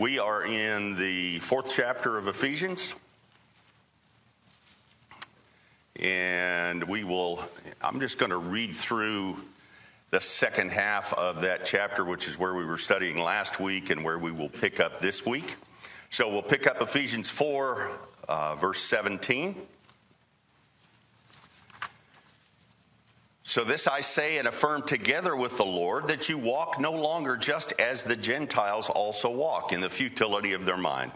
We are in the fourth chapter of Ephesians. And we will, I'm just going to read through the second half of that chapter, which is where we were studying last week and where we will pick up this week. So we'll pick up Ephesians 4, uh, verse 17. So, this I say and affirm together with the Lord that you walk no longer just as the Gentiles also walk in the futility of their mind,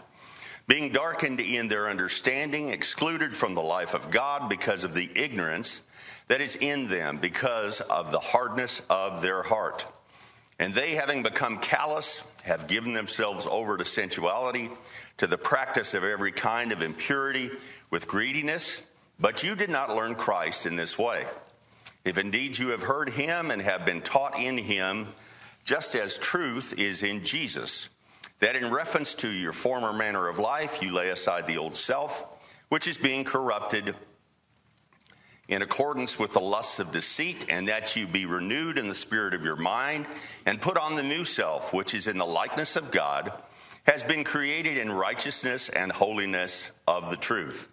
being darkened in their understanding, excluded from the life of God because of the ignorance that is in them, because of the hardness of their heart. And they, having become callous, have given themselves over to sensuality, to the practice of every kind of impurity with greediness. But you did not learn Christ in this way. If indeed you have heard him and have been taught in him, just as truth is in Jesus, that in reference to your former manner of life, you lay aside the old self, which is being corrupted in accordance with the lusts of deceit, and that you be renewed in the spirit of your mind, and put on the new self, which is in the likeness of God, has been created in righteousness and holiness of the truth.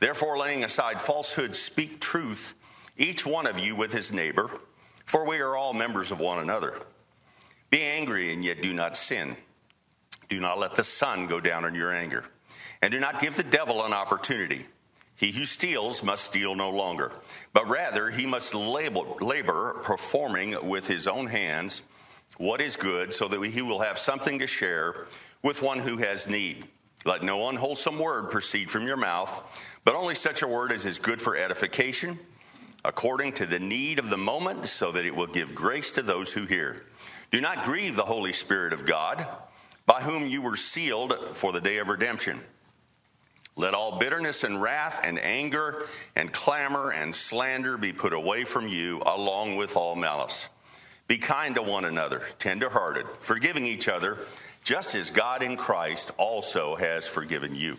Therefore, laying aside falsehood, speak truth each one of you with his neighbor, for we are all members of one another. Be angry and yet do not sin. Do not let the sun go down in your anger, and do not give the devil an opportunity. He who steals must steal no longer, but rather he must labor performing with his own hands what is good, so that he will have something to share with one who has need. Let no unwholesome word proceed from your mouth, but only such a word as is good for edification according to the need of the moment, so that it will give grace to those who hear. Do not grieve the Holy Spirit of God, by whom you were sealed for the day of redemption. Let all bitterness and wrath and anger and clamor and slander be put away from you, along with all malice. Be kind to one another, tenderhearted, forgiving each other, just as God in Christ also has forgiven you.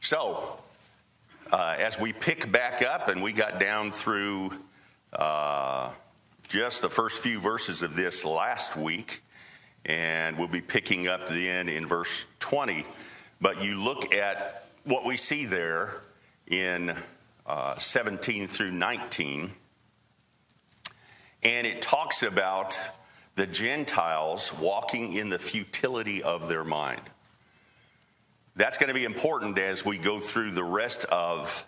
So, uh, as we pick back up, and we got down through uh, just the first few verses of this last week, and we'll be picking up then in verse 20. But you look at what we see there in uh, 17 through 19, and it talks about the Gentiles walking in the futility of their mind. That's going to be important as we go through the rest of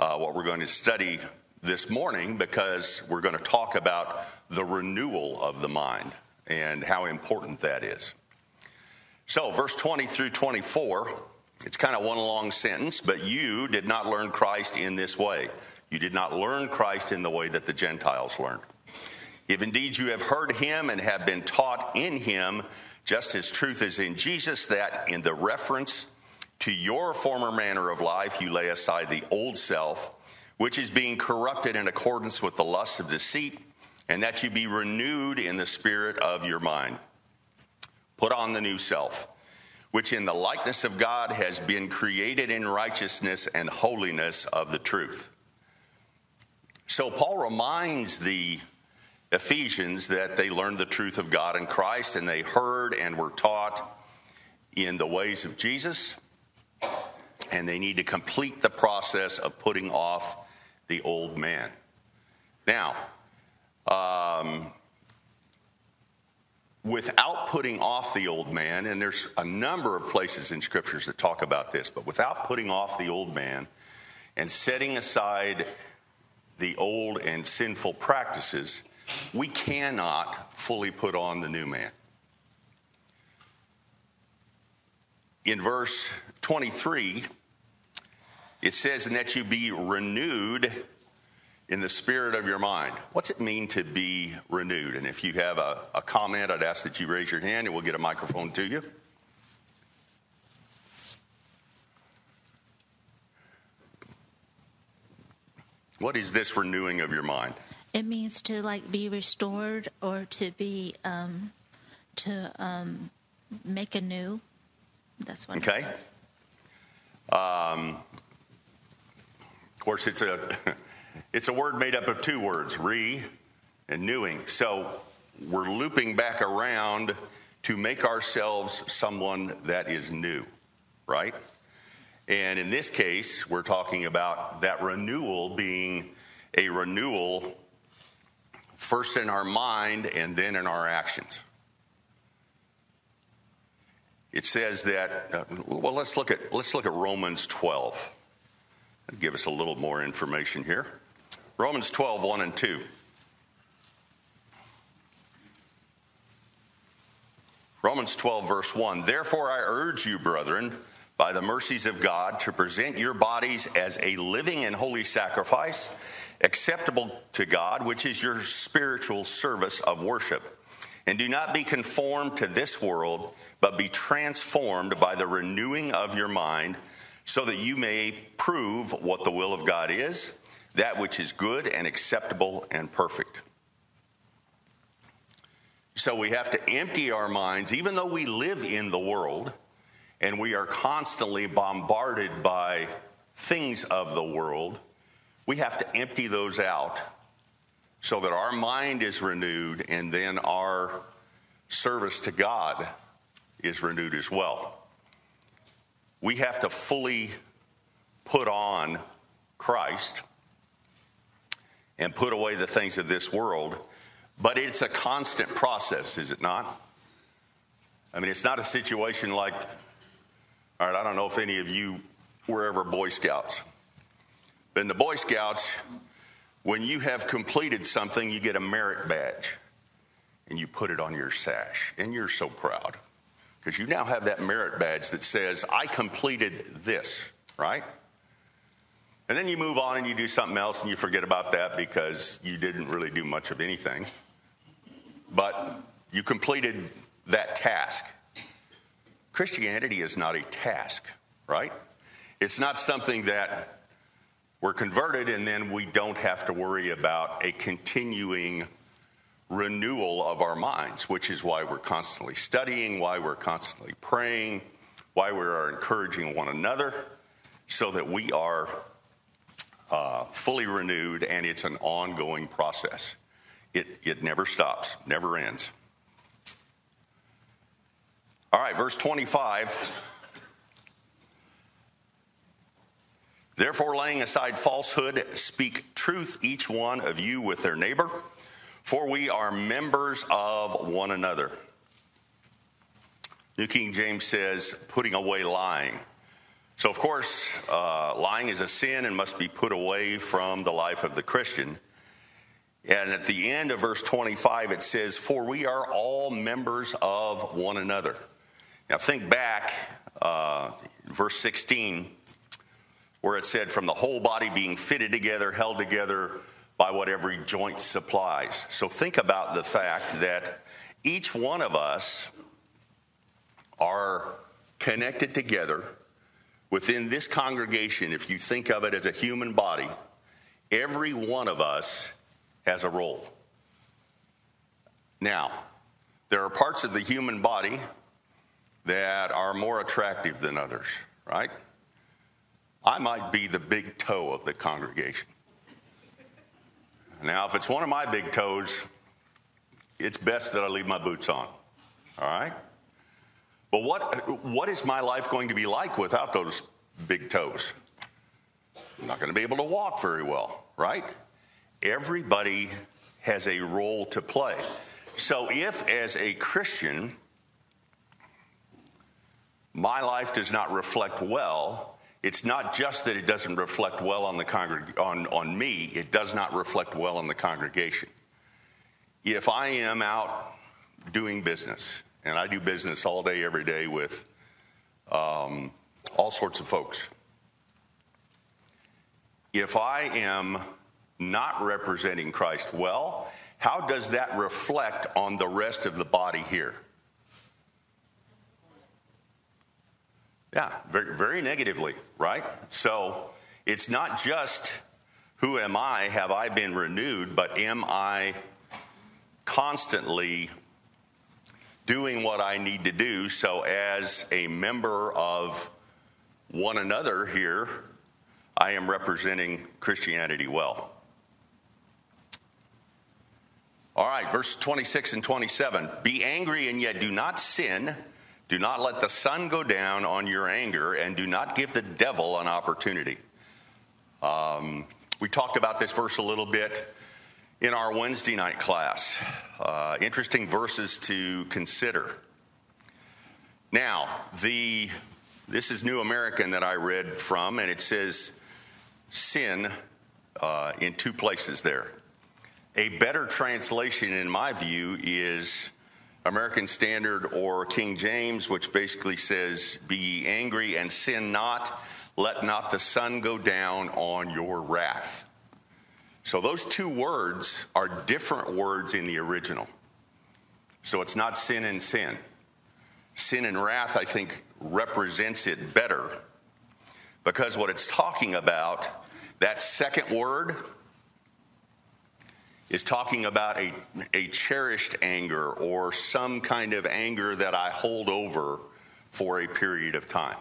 uh, what we're going to study this morning because we're going to talk about the renewal of the mind and how important that is. So, verse 20 through 24, it's kind of one long sentence, but you did not learn Christ in this way. You did not learn Christ in the way that the Gentiles learned. If indeed you have heard him and have been taught in him, just as truth is in Jesus, that in the reference to your former manner of life, you lay aside the old self, which is being corrupted in accordance with the lust of deceit, and that you be renewed in the spirit of your mind. Put on the new self, which in the likeness of God has been created in righteousness and holiness of the truth. So, Paul reminds the Ephesians that they learned the truth of God in Christ and they heard and were taught in the ways of Jesus and they need to complete the process of putting off the old man. Now, um, without putting off the old man, and there's a number of places in scriptures that talk about this, but without putting off the old man and setting aside the old and sinful practices, we cannot fully put on the new man. In verse 23, it says, and that you be renewed in the spirit of your mind. What's it mean to be renewed? And if you have a, a comment, I'd ask that you raise your hand and we'll get a microphone to you. What is this renewing of your mind? It means to like be restored or to be um, to um, make anew. That's what. Okay. Um, course, it's a it's a word made up of two words, re and newing. So we're looping back around to make ourselves someone that is new, right? And in this case, we're talking about that renewal being a renewal first in our mind and then in our actions. It says that uh, well let's look at let's look at Romans 12. Give us a little more information here. Romans 12 1 and 2. Romans 12 verse 1. Therefore I urge you brethren by the mercies of God to present your bodies as a living and holy sacrifice acceptable to God, which is your spiritual service of worship. And do not be conformed to this world, but be transformed by the renewing of your mind, so that you may prove what the will of God is, that which is good and acceptable and perfect. So we have to empty our minds, even though we live in the world and we are constantly bombarded by things of the world we have to empty those out so that our mind is renewed and then our service to God is renewed as well. We have to fully put on Christ and put away the things of this world, but it's a constant process, is it not? I mean, it's not a situation like, all right, I don't know if any of you were ever Boy Scouts. In the Boy Scouts, when you have completed something, you get a merit badge and you put it on your sash. And you're so proud because you now have that merit badge that says, I completed this, right? And then you move on and you do something else and you forget about that because you didn't really do much of anything. But you completed that task. Christianity is not a task, right? It's not something that we're converted, and then we don't have to worry about a continuing renewal of our minds, which is why we're constantly studying, why we're constantly praying, why we are encouraging one another, so that we are uh, fully renewed, and it's an ongoing process. It, it never stops, never ends. All right, verse 25 Therefore, laying aside falsehood, speak truth each one of you with their neighbor, for we are members of one another. New King James says, putting away lying. So, of course, uh, lying is a sin and must be put away from the life of the Christian. And at the end of verse 25, it says, For we are all members of one another. Now, think back, uh, verse 16 where it said, from the whole body being fitted together, held together by what every joint supplies. So think about the fact that each one of us are connected together within this congregation. If you think of it as a human body, every one of us has a role. Now, there are parts of the human body that are more attractive than others, right? I might be the big toe of the congregation. Now, if it's one of my big toes, it's best that I leave my boots on. All right? But what, what is my life going to be like without those big toes? I'm not going to be able to walk very well, right? Everybody has a role to play. So, if as a Christian, my life does not reflect well it's not just that it doesn't reflect well on, the congreg- on, on me, it does not reflect well on the congregation. If I am out doing business, and I do business all day, every day with um, all sorts of folks, if I am not representing Christ well, how does that reflect on the rest of the body here? Yeah, very, very negatively, right? So it's not just who am I, have I been renewed, but am I constantly doing what I need to do so as a member of one another here, I am representing Christianity well. All right, verse 26 and 27. Be angry and yet do not sin. Do not let the sun go down on your anger, and do not give the devil an opportunity. Um, we talked about this verse a little bit in our Wednesday night class. Uh, interesting verses to consider. Now, the this is New American that I read from, and it says sin uh, in two places there. A better translation, in my view, is American Standard or King James, which basically says, Be ye angry and sin not, let not the sun go down on your wrath. So those two words are different words in the original. So it's not sin and sin. Sin and wrath, I think, represents it better because what it's talking about, that second word, is talking about a, a cherished anger or some kind of anger that I hold over for a period of time.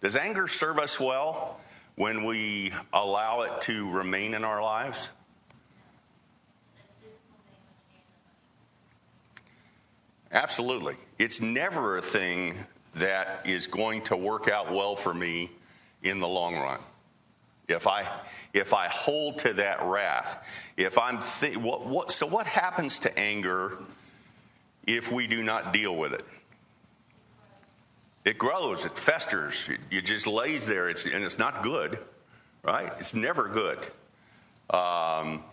Does anger serve us well when we allow it to remain in our lives? Absolutely. It's never a thing that is going to work out well for me in the long run. If I if I hold to that wrath, if I'm th- what, what, so what happens to anger if we do not deal with it? It grows, it festers, it, it just lays there, it's, and it's not good, right? It's never good. Um,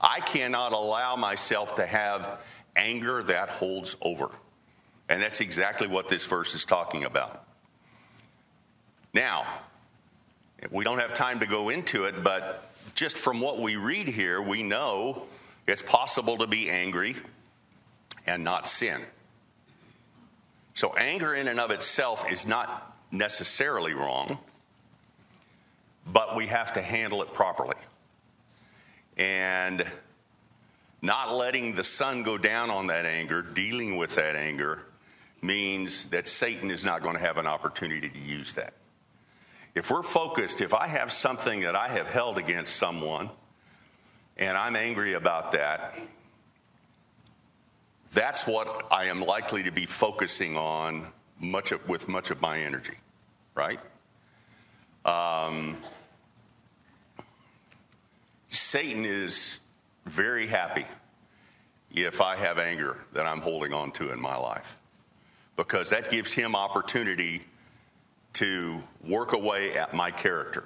I cannot allow myself to have anger that holds over. And that's exactly what this verse is talking about. Now, we don't have time to go into it, but just from what we read here, we know it's possible to be angry and not sin. So, anger in and of itself is not necessarily wrong, but we have to handle it properly. And not letting the sun go down on that anger, dealing with that anger, means that Satan is not going to have an opportunity to use that. If we're focused, if I have something that I have held against someone and I'm angry about that, that's what I am likely to be focusing on much of, with much of my energy, right? Um, Satan is very happy if I have anger that I'm holding on to in my life because that gives him opportunity to work away at my character,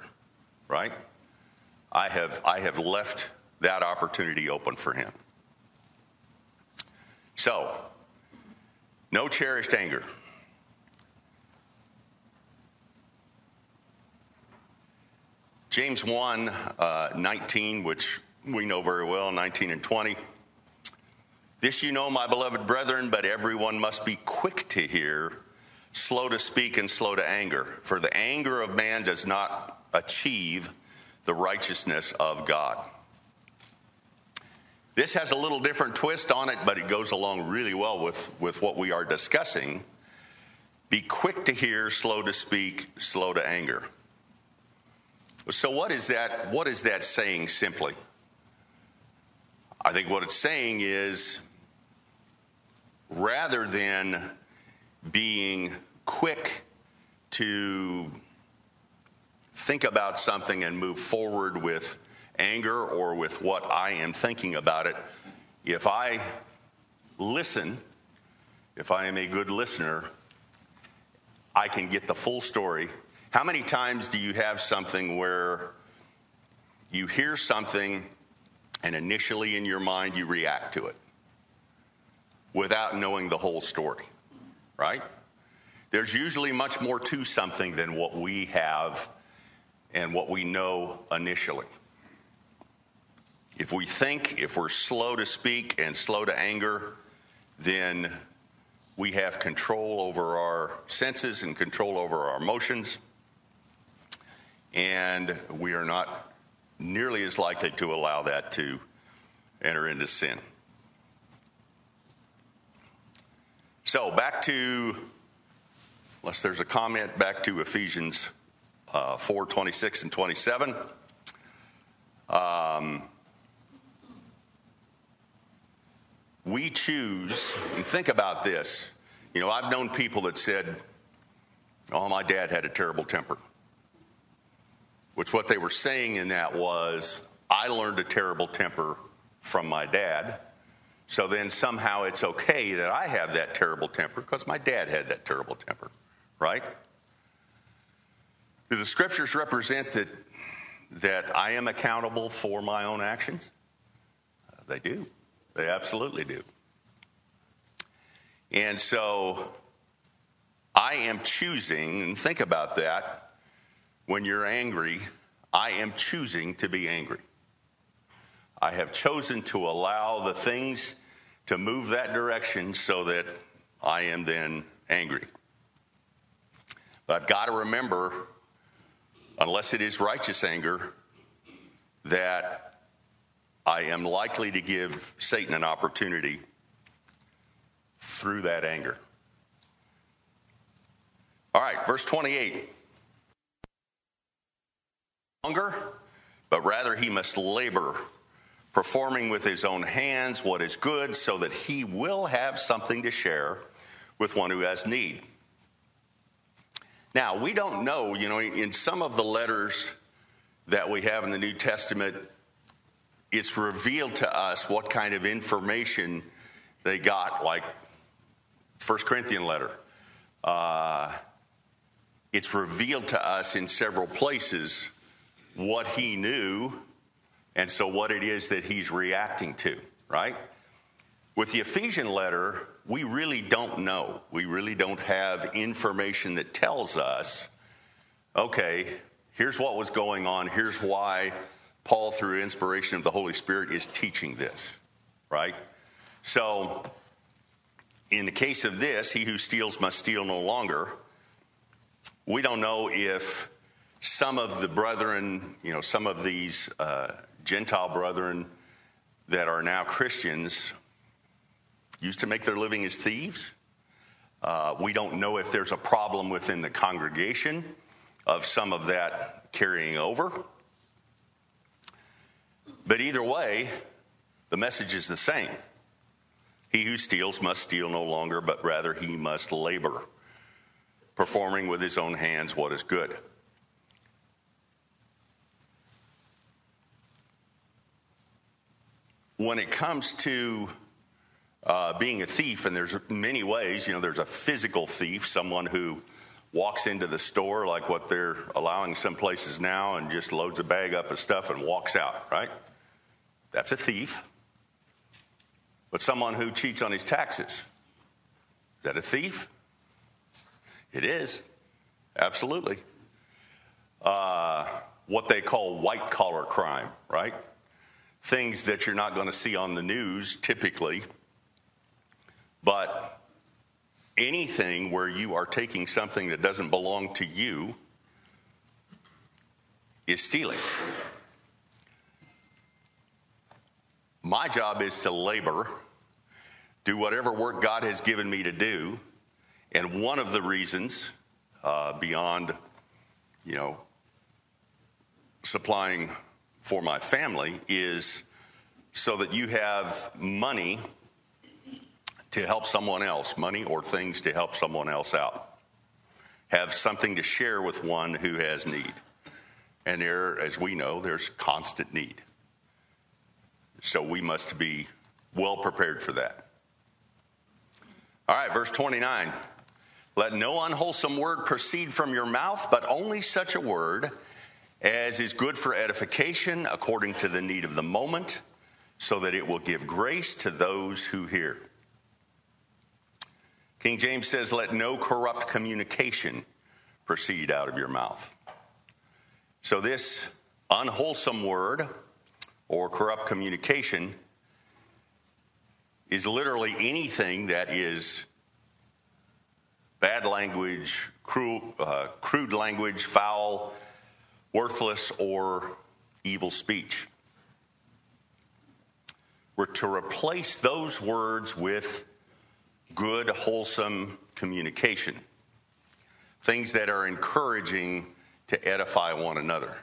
right? I have, I have left that opportunity open for him. So, no cherished anger. James 1 uh, 19, which we know very well, 19 and 20. This you know, my beloved brethren, but everyone must be quick to hear slow to speak and slow to anger, for the anger of man does not achieve the righteousness of God. This has a little different twist on it, but it goes along really well with, with what we are discussing. Be quick to hear, slow to speak, slow to anger. So what is that what is that saying simply? I think what it's saying is rather than being quick to think about something and move forward with anger or with what I am thinking about it, if I listen, if I am a good listener, I can get the full story. How many times do you have something where you hear something and initially in your mind you react to it without knowing the whole story? Right? There's usually much more to something than what we have and what we know initially. If we think, if we're slow to speak and slow to anger, then we have control over our senses and control over our emotions, and we are not nearly as likely to allow that to enter into sin. So back to, unless there's a comment, back to Ephesians uh, 4 26 and 27. Um, we choose, and think about this. You know, I've known people that said, Oh, my dad had a terrible temper. Which what they were saying in that was, I learned a terrible temper from my dad. So then somehow it's okay that I have that terrible temper because my dad had that terrible temper, right? Do the scriptures represent that, that I am accountable for my own actions? Uh, they do. They absolutely do. And so I am choosing, and think about that when you're angry, I am choosing to be angry. I have chosen to allow the things to move that direction so that I am then angry. But I've got to remember, unless it is righteous anger, that I am likely to give Satan an opportunity through that anger. All right, verse 28. Longer, but rather he must labor, performing with his own hands what is good, so that he will have something to share with one who has need. Now, we don't know, you know, in some of the letters that we have in the New Testament, it's revealed to us what kind of information they got, like First Corinthian letter. Uh, it's revealed to us in several places what he knew and so what it is that he's reacting to, right? With the Ephesian letter, we really don't know. We really don't have information that tells us, okay, here's what was going on, here's why Paul, through inspiration of the Holy Spirit, is teaching this, right? So, in the case of this, he who steals must steal no longer. We don't know if some of the brethren, you know, some of these uh, Gentile brethren that are now Christians used to make their living as thieves. Uh, we don't know if there's a problem within the congregation of some of that carrying over. But either way, the message is the same. He who steals must steal no longer, but rather he must labor, performing with his own hands what is good. When it comes to uh, being a thief, and there's many ways, you know, there's a physical thief, someone who walks into the store like what they're allowing some places now and just loads a bag up of stuff and walks out, right? That's a thief. But someone who cheats on his taxes, is that a thief? It is, absolutely. Uh, what they call white collar crime, right? Things that you're not going to see on the news typically, but anything where you are taking something that doesn't belong to you is stealing. My job is to labor, do whatever work God has given me to do. And one of the reasons, uh, beyond, you know, supplying for my family, is so that you have money to help someone else, money or things to help someone else out. Have something to share with one who has need. And there, as we know, there's constant need. So we must be well prepared for that. All right, verse 29. Let no unwholesome word proceed from your mouth, but only such a word as is good for edification according to the need of the moment, so that it will give grace to those who hear. King James says, Let no corrupt communication proceed out of your mouth. So, this unwholesome word or corrupt communication is literally anything that is bad language, cruel, uh, crude language, foul, worthless, or evil speech. We're to replace those words with good, wholesome communication, things that are encouraging to edify one another.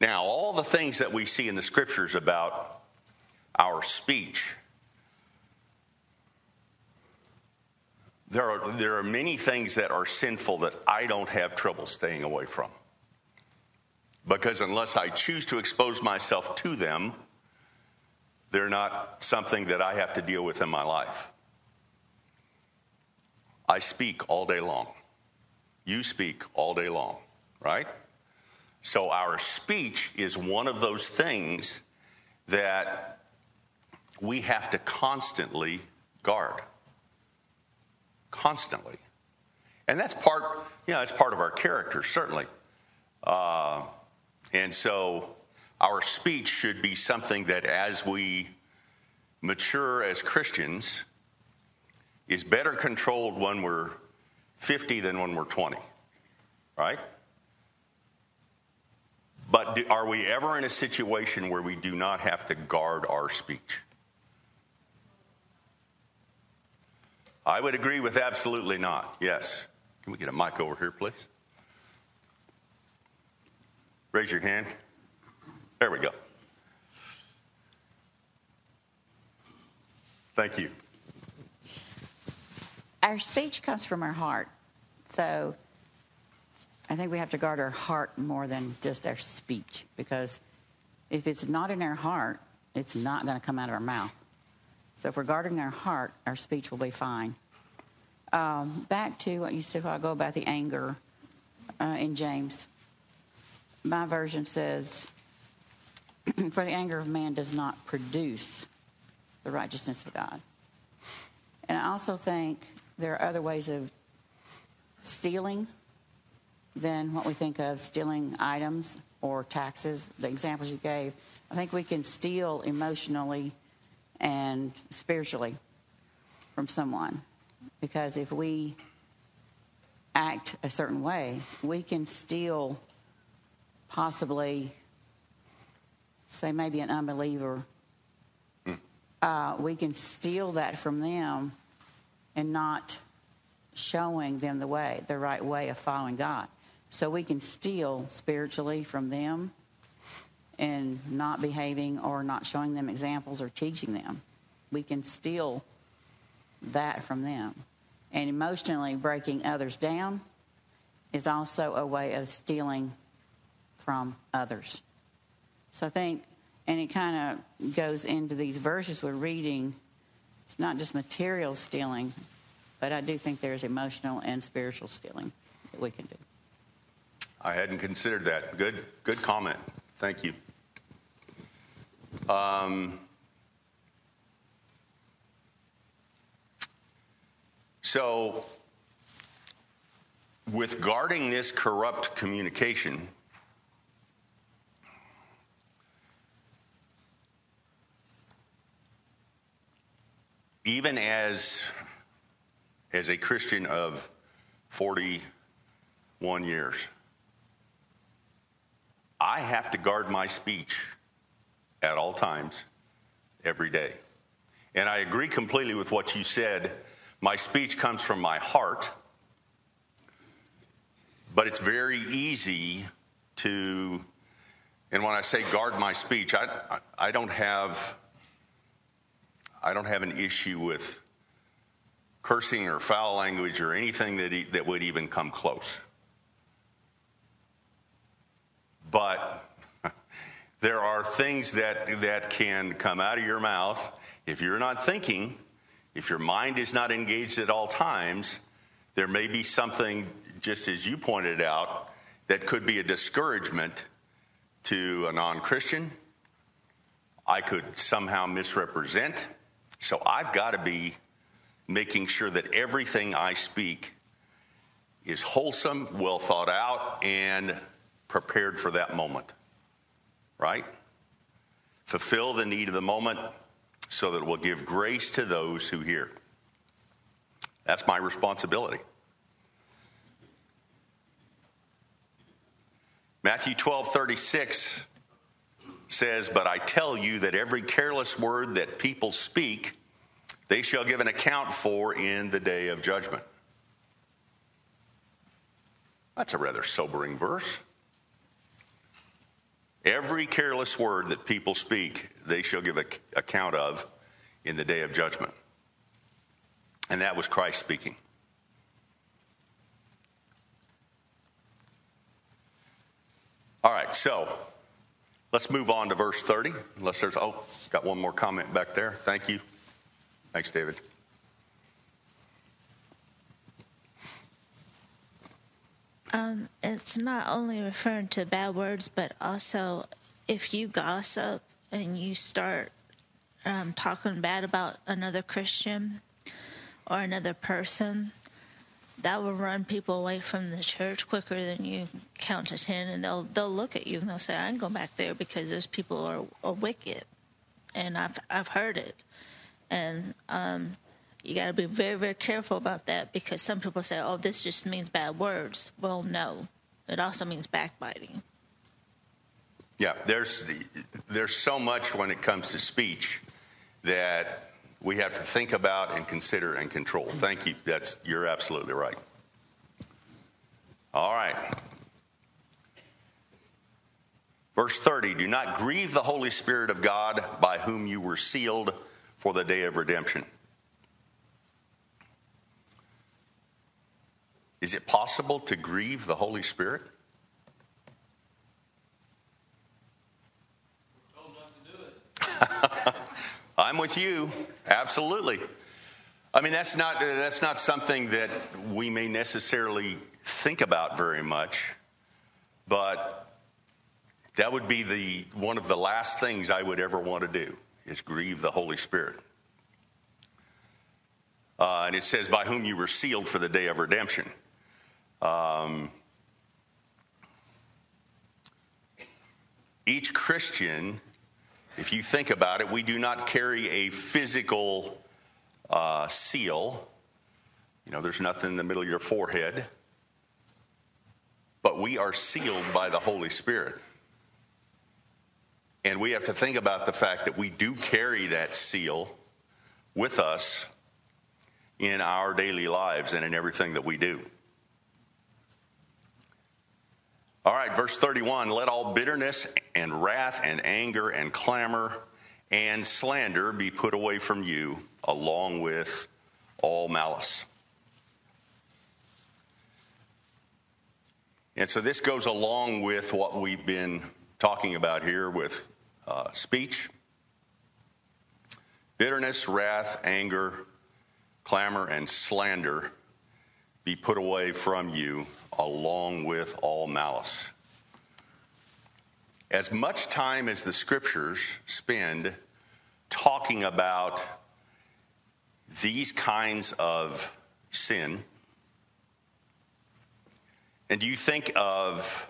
Now, all the things that we see in the scriptures about our speech there are, there are many things that are sinful that I don't have trouble staying away from. Because unless I choose to expose myself to them, they're not something that I have to deal with in my life. I speak all day long. You speak all day long, right? So our speech is one of those things that we have to constantly guard. Constantly. And that's part, you know, that's part of our character, certainly. Uh, and so our speech should be something that as we mature as Christians is better controlled when we're 50 than when we're 20, right? But do, are we ever in a situation where we do not have to guard our speech? I would agree with absolutely not. Yes. Can we get a mic over here, please? Raise your hand. There we go. Thank you. Our speech comes from our heart. So I think we have to guard our heart more than just our speech because if it's not in our heart, it's not going to come out of our mouth. So if we're guarding our heart, our speech will be fine. Um, back to what you said while ago about the anger uh, in James. My version says, For the anger of man does not produce the righteousness of God. And I also think there are other ways of stealing than what we think of stealing items or taxes, the examples you gave. I think we can steal emotionally and spiritually from someone because if we act a certain way, we can steal possibly, say, maybe an unbeliever. Mm. Uh, we can steal that from them and not showing them the way, the right way of following God. So we can steal spiritually from them and not behaving or not showing them examples or teaching them. We can steal that from them. And emotionally breaking others down is also a way of stealing from others. So I think, and it kind of goes into these verses we're reading. It's not just material stealing, but I do think there's emotional and spiritual stealing that we can do. I hadn't considered that. Good, good comment. Thank you. Um, so, with guarding this corrupt communication, even as as a Christian of 41 years, I have to guard my speech at all times, every day. And I agree completely with what you said. My speech comes from my heart, but it's very easy to, and when I say guard my speech, I, I don't have, I don't have an issue with cursing or foul language or anything that, that would even come close. But there are things that, that can come out of your mouth if you're not thinking, if your mind is not engaged at all times, there may be something, just as you pointed out, that could be a discouragement to a non Christian. I could somehow misrepresent. So I've got to be making sure that everything I speak is wholesome, well thought out, and prepared for that moment. Right? Fulfill the need of the moment so that it will give grace to those who hear. That's my responsibility. Matthew 12 36 says, But I tell you that every careless word that people speak, they shall give an account for in the day of judgment. That's a rather sobering verse. Every careless word that people speak, they shall give account of in the day of judgment. And that was Christ speaking. All right, so let's move on to verse 30. Unless there's, oh, got one more comment back there. Thank you. Thanks, David. Um, it's not only referring to bad words, but also if you gossip and you start um, talking bad about another Christian or another person, that will run people away from the church quicker than you count to ten, and they'll they'll look at you and they'll say, "I ain't going back there because those people are, are wicked," and I've I've heard it, and um, you got to be very very careful about that because some people say, "Oh, this just means bad words." Well, no, it also means backbiting. Yeah, there's there's so much when it comes to speech that we have to think about and consider and control. Thank you. That's you're absolutely right. All right. Verse 30 Do not grieve the Holy Spirit of God by whom you were sealed for the day of redemption. Is it possible to grieve the Holy Spirit? I'm with you. Absolutely. I mean, that's not, that's not something that we may necessarily think about very much, but that would be the, one of the last things I would ever want to do is grieve the Holy Spirit. Uh, and it says, by whom you were sealed for the day of redemption. Um, each Christian if you think about it, we do not carry a physical uh, seal. You know, there's nothing in the middle of your forehead. But we are sealed by the Holy Spirit. And we have to think about the fact that we do carry that seal with us in our daily lives and in everything that we do. All right, verse 31 let all bitterness and wrath and anger and clamor and slander be put away from you, along with all malice. And so this goes along with what we've been talking about here with uh, speech bitterness, wrath, anger, clamor, and slander be put away from you, along with all malice. As much time as the scriptures spend talking about these kinds of sin, and you think of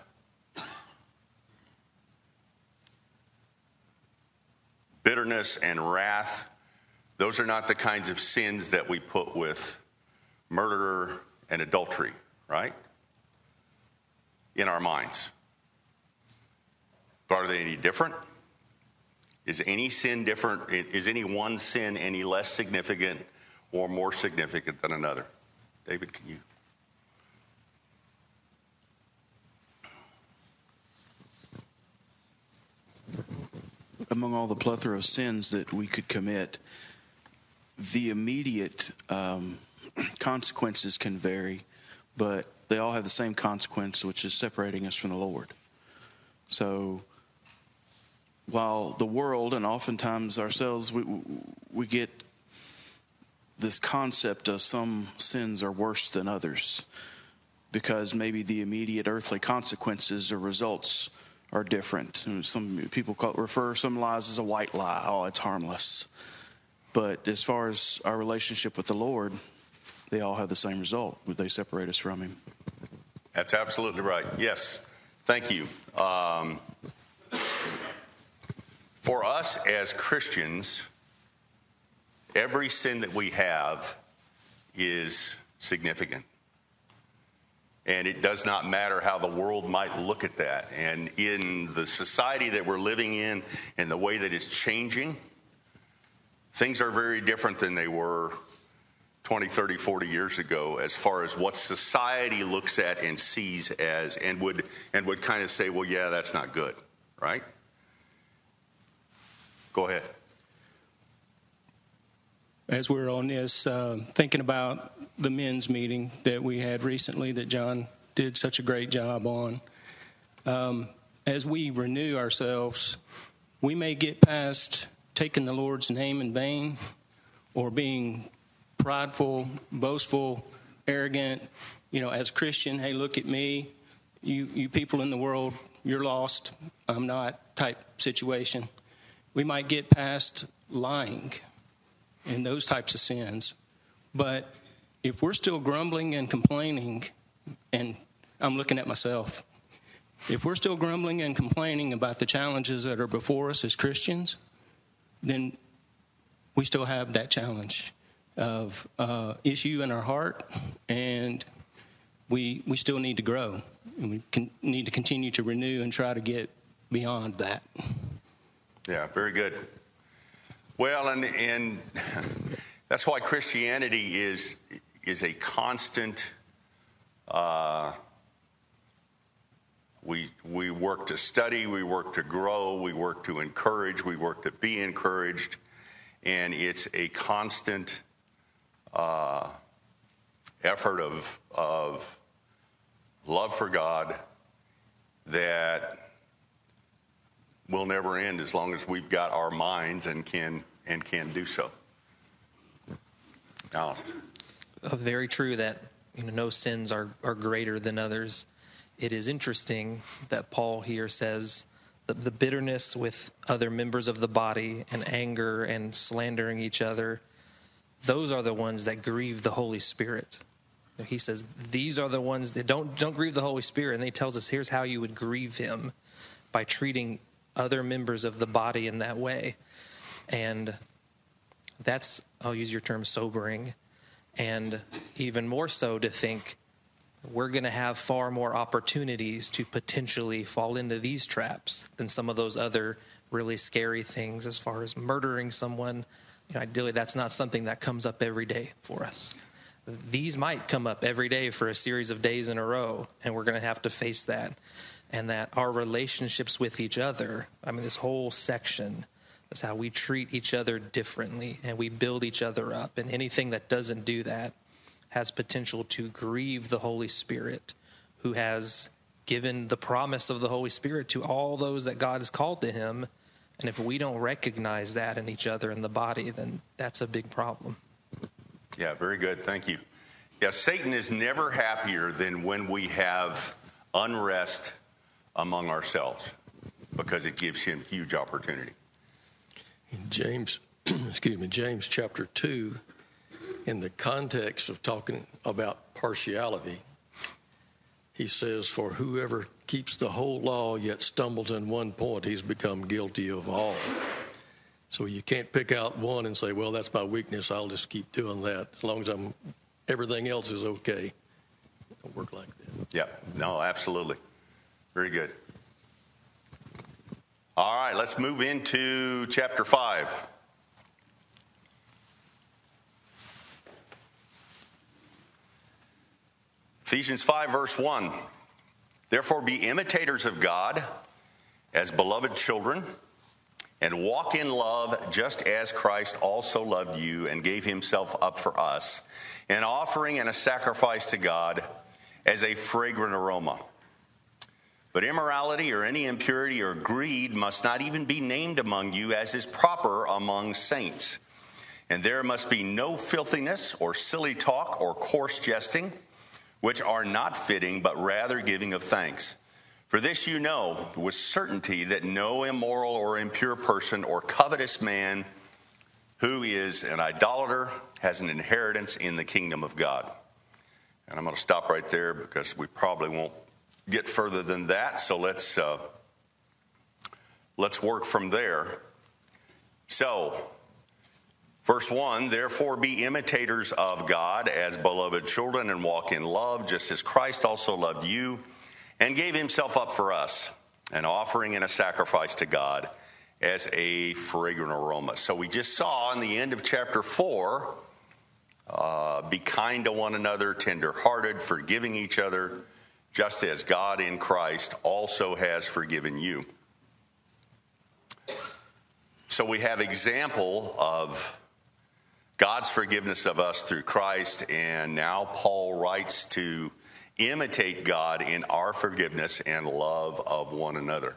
bitterness and wrath? Those are not the kinds of sins that we put with murder and adultery, right? in our minds. But are they any different? Is any sin different? Is any one sin any less significant or more significant than another? David, can you? Among all the plethora of sins that we could commit, the immediate um, consequences can vary, but they all have the same consequence, which is separating us from the Lord. So, while the world and oftentimes ourselves, we, we get this concept of some sins are worse than others because maybe the immediate earthly consequences or results are different. Some people call, refer some lies as a white lie. Oh, it's harmless. But as far as our relationship with the Lord, they all have the same result. Would they separate us from Him. That's absolutely right. Yes. Thank you. Um, for us as Christians, every sin that we have is significant. And it does not matter how the world might look at that. And in the society that we're living in and the way that it's changing, things are very different than they were 20, 30, 40 years ago as far as what society looks at and sees as and would and would kind of say, well, yeah, that's not good, right? Go ahead. As we're on this, uh, thinking about the men's meeting that we had recently that John did such a great job on, um, as we renew ourselves, we may get past taking the Lord's name in vain or being prideful, boastful, arrogant, you know, as Christian, hey, look at me. You, you people in the world, you're lost. I'm not type situation. We might get past lying and those types of sins. But if we're still grumbling and complaining, and I'm looking at myself, if we're still grumbling and complaining about the challenges that are before us as Christians, then we still have that challenge of uh, issue in our heart, and we we still need to grow, and we can, need to continue to renew and try to get beyond that. Yeah, very good. Well, and and that's why Christianity is is a constant. Uh, we we work to study, we work to grow, we work to encourage, we work to be encouraged, and it's a constant uh, effort of of love for God that will never end as long as we've got our minds and can and can do so. Now, uh, very true that you know no sins are, are greater than others. It is interesting that Paul here says the, the bitterness with other members of the body and anger and slandering each other, those are the ones that grieve the Holy Spirit. He says these are the ones that don't don't grieve the Holy Spirit, and he tells us here's how you would grieve him by treating other members of the body in that way. And that's, I'll use your term, sobering. And even more so to think we're going to have far more opportunities to potentially fall into these traps than some of those other really scary things as far as murdering someone. You know, ideally, that's not something that comes up every day for us. These might come up every day for a series of days in a row, and we're going to have to face that and that our relationships with each other, I mean, this whole section is how we treat each other differently and we build each other up. And anything that doesn't do that has potential to grieve the Holy Spirit, who has given the promise of the Holy Spirit to all those that God has called to Him. And if we don't recognize that in each other in the body, then that's a big problem. Yeah, very good. Thank you. Yeah, Satan is never happier than when we have unrest among ourselves because it gives him huge opportunity. In James, excuse me, James chapter 2, in the context of talking about partiality, he says, For whoever keeps the whole law yet stumbles in one point, he's become guilty of all. So you can't pick out one and say, Well, that's my weakness. I'll just keep doing that as long as I'm everything else is okay. It don't work like that. Yeah, no, absolutely. Very good. All right, let's move into chapter 5. Ephesians 5, verse 1. Therefore, be imitators of God as beloved children, and walk in love just as Christ also loved you and gave himself up for us, an offering and a sacrifice to God as a fragrant aroma. But immorality or any impurity or greed must not even be named among you as is proper among saints. And there must be no filthiness or silly talk or coarse jesting, which are not fitting, but rather giving of thanks. For this you know with certainty that no immoral or impure person or covetous man who is an idolater has an inheritance in the kingdom of God. And I'm going to stop right there because we probably won't get further than that, so let's uh, let's work from there. So, verse one: Therefore, be imitators of God as beloved children, and walk in love, just as Christ also loved you and gave Himself up for us, an offering and a sacrifice to God as a fragrant aroma. So we just saw in the end of chapter four. Uh, be kind to one another, tender hearted, forgiving each other, just as God in Christ also has forgiven you. So we have example of God's forgiveness of us through Christ, and now Paul writes to imitate God in our forgiveness and love of one another.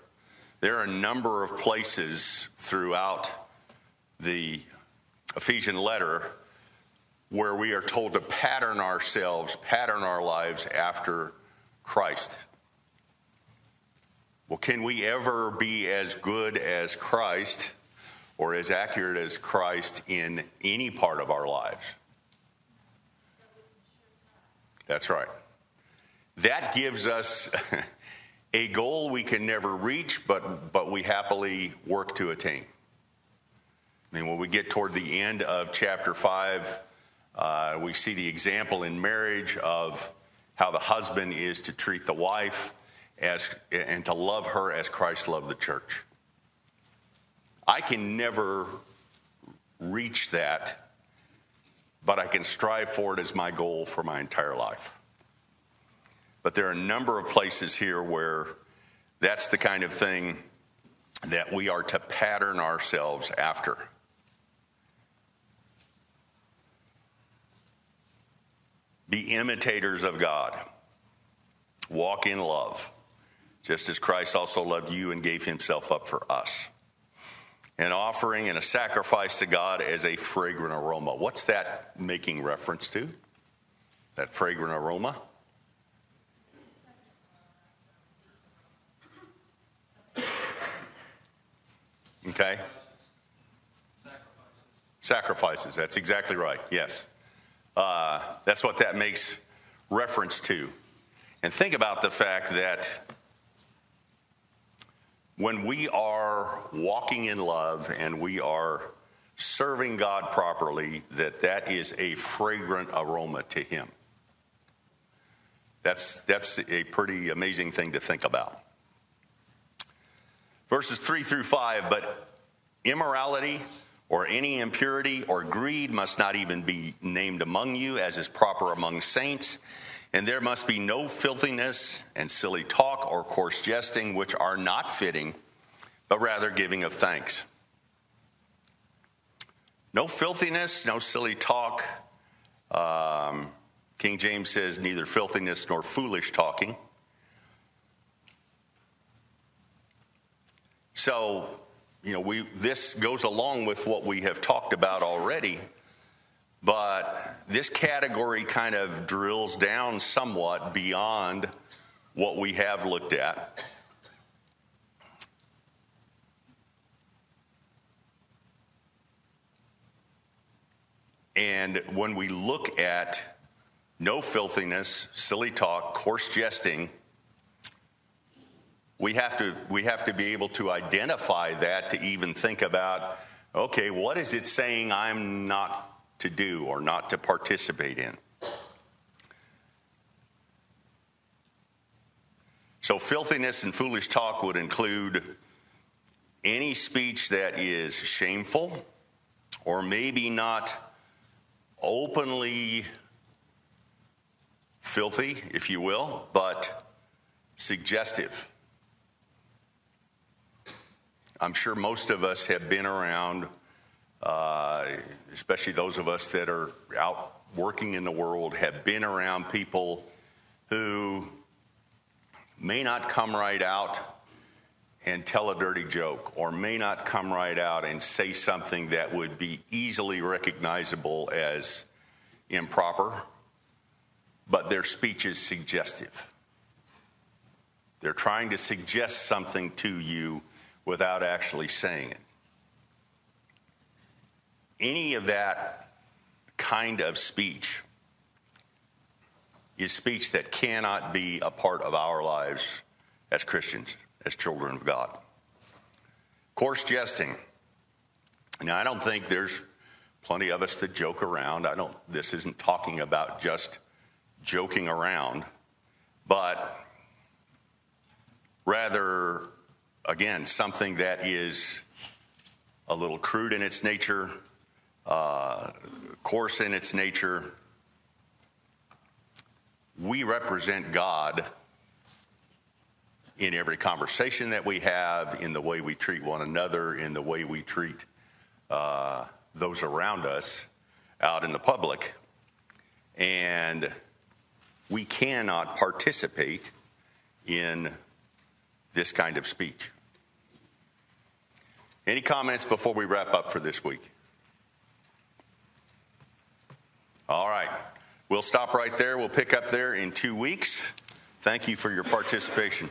There are a number of places throughout the Ephesian letter where we are told to pattern ourselves, pattern our lives after Christ. Well, can we ever be as good as Christ or as accurate as Christ in any part of our lives? That's right. That gives us a goal we can never reach, but, but we happily work to attain. I mean, when we get toward the end of chapter 5, uh, we see the example in marriage of how the husband is to treat the wife as, and to love her as Christ loved the church. I can never reach that, but I can strive for it as my goal for my entire life. But there are a number of places here where that's the kind of thing that we are to pattern ourselves after. Be imitators of God. Walk in love, just as Christ also loved you and gave himself up for us. An offering and a sacrifice to God as a fragrant aroma. What's that making reference to? That fragrant aroma? Okay? Sacrifices. That's exactly right. Yes. Uh, that's what that makes reference to. And think about the fact that when we are walking in love and we are serving God properly, that that is a fragrant aroma to Him. That's, that's a pretty amazing thing to think about. Verses 3 through 5 But immorality or any impurity or greed must not even be named among you, as is proper among saints. And there must be no filthiness and silly talk or coarse jesting, which are not fitting, but rather giving of thanks. No filthiness, no silly talk. Um, King James says neither filthiness nor foolish talking. So, you know, we, this goes along with what we have talked about already, but this category kind of drills down somewhat beyond what we have looked at. And when we look at no filthiness, silly talk, coarse jesting, we have to we have to be able to identify that to even think about okay what is it saying i'm not to do or not to participate in. So filthiness and foolish talk would include any speech that is shameful or maybe not openly filthy if you will but suggestive. I'm sure most of us have been around, Uh, especially those of us that are out working in the world, have been around people who may not come right out and tell a dirty joke, or may not come right out and say something that would be easily recognizable as improper, but their speech is suggestive. They're trying to suggest something to you without actually saying it. Any of that kind of speech is speech that cannot be a part of our lives as Christians, as children of God. Coarse jesting. Now, I don't think there's plenty of us that joke around. I don't, this isn't talking about just joking around, but rather again, something that is a little crude in its nature, uh, coarse in its nature. We represent God in every conversation that we have, in the way we treat one another, in the way we treat uh, those around us out in the public. And we cannot participate in this kind of speech. Any comments before we wrap up for this week? All right. We'll stop right there. We'll pick up there in two weeks. Thank you for your participation.